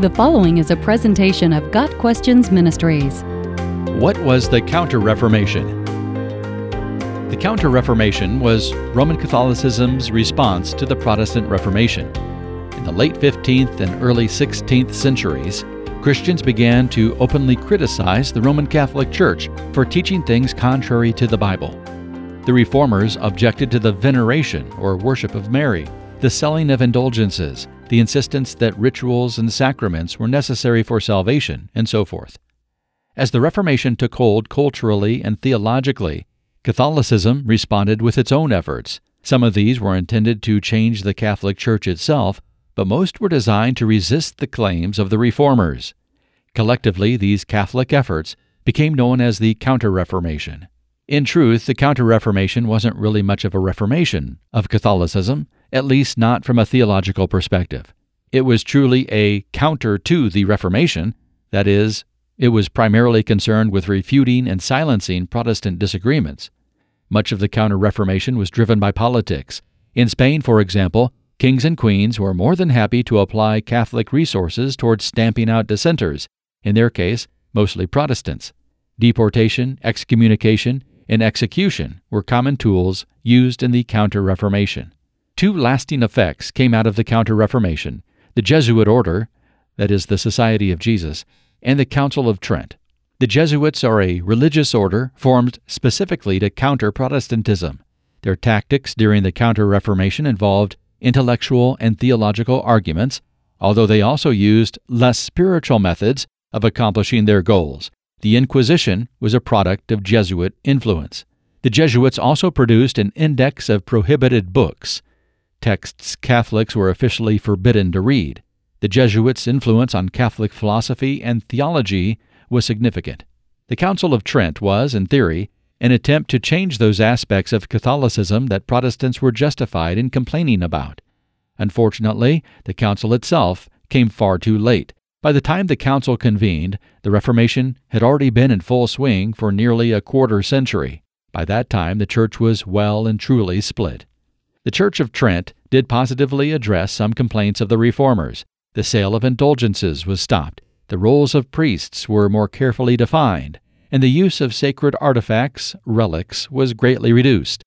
The following is a presentation of Got Questions Ministries. What was the Counter Reformation? The Counter Reformation was Roman Catholicism's response to the Protestant Reformation. In the late 15th and early 16th centuries, Christians began to openly criticize the Roman Catholic Church for teaching things contrary to the Bible. The Reformers objected to the veneration or worship of Mary, the selling of indulgences, the insistence that rituals and sacraments were necessary for salvation, and so forth. As the Reformation took hold culturally and theologically, Catholicism responded with its own efforts. Some of these were intended to change the Catholic Church itself, but most were designed to resist the claims of the Reformers. Collectively, these Catholic efforts became known as the Counter Reformation. In truth, the Counter Reformation wasn't really much of a reformation of Catholicism, at least not from a theological perspective. It was truly a counter to the Reformation, that is, it was primarily concerned with refuting and silencing Protestant disagreements. Much of the Counter Reformation was driven by politics. In Spain, for example, kings and queens were more than happy to apply Catholic resources towards stamping out dissenters, in their case, mostly Protestants. Deportation, excommunication, and execution were common tools used in the Counter Reformation. Two lasting effects came out of the Counter Reformation the Jesuit order, that is, the Society of Jesus, and the Council of Trent. The Jesuits are a religious order formed specifically to counter Protestantism. Their tactics during the Counter Reformation involved intellectual and theological arguments, although they also used less spiritual methods of accomplishing their goals. The Inquisition was a product of Jesuit influence. The Jesuits also produced an index of prohibited books texts Catholics were officially forbidden to read. The Jesuits' influence on Catholic philosophy and theology was significant. The Council of Trent was, in theory, an attempt to change those aspects of Catholicism that Protestants were justified in complaining about. Unfortunately, the Council itself came far too late. By the time the Council convened, the Reformation had already been in full swing for nearly a quarter century. By that time, the Church was well and truly split. The Church of Trent did positively address some complaints of the reformers. The sale of indulgences was stopped, the roles of priests were more carefully defined, and the use of sacred artifacts, relics, was greatly reduced.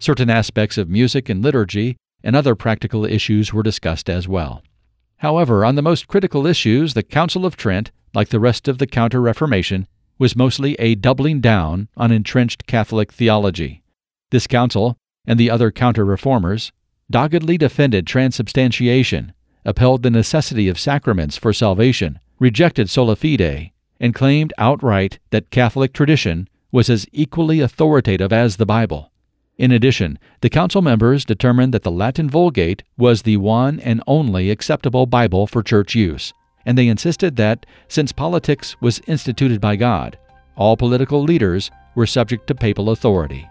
Certain aspects of music and liturgy and other practical issues were discussed as well. However, on the most critical issues, the Council of Trent, like the rest of the Counter Reformation, was mostly a doubling down on entrenched Catholic theology. This council and the other counter reformers, doggedly defended transubstantiation, upheld the necessity of sacraments for salvation, rejected sola fide, and claimed outright that Catholic tradition was as equally authoritative as the Bible. In addition, the council members determined that the Latin Vulgate was the one and only acceptable Bible for church use, and they insisted that, since politics was instituted by God, all political leaders were subject to papal authority.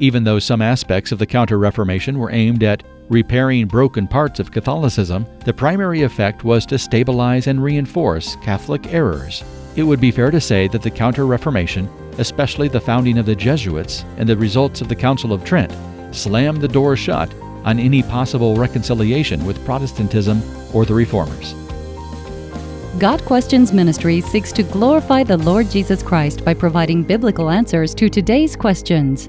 Even though some aspects of the Counter Reformation were aimed at repairing broken parts of Catholicism, the primary effect was to stabilize and reinforce Catholic errors. It would be fair to say that the Counter Reformation, especially the founding of the Jesuits and the results of the Council of Trent, slammed the door shut on any possible reconciliation with Protestantism or the Reformers. Got Questions Ministry seeks to glorify the Lord Jesus Christ by providing biblical answers to today's questions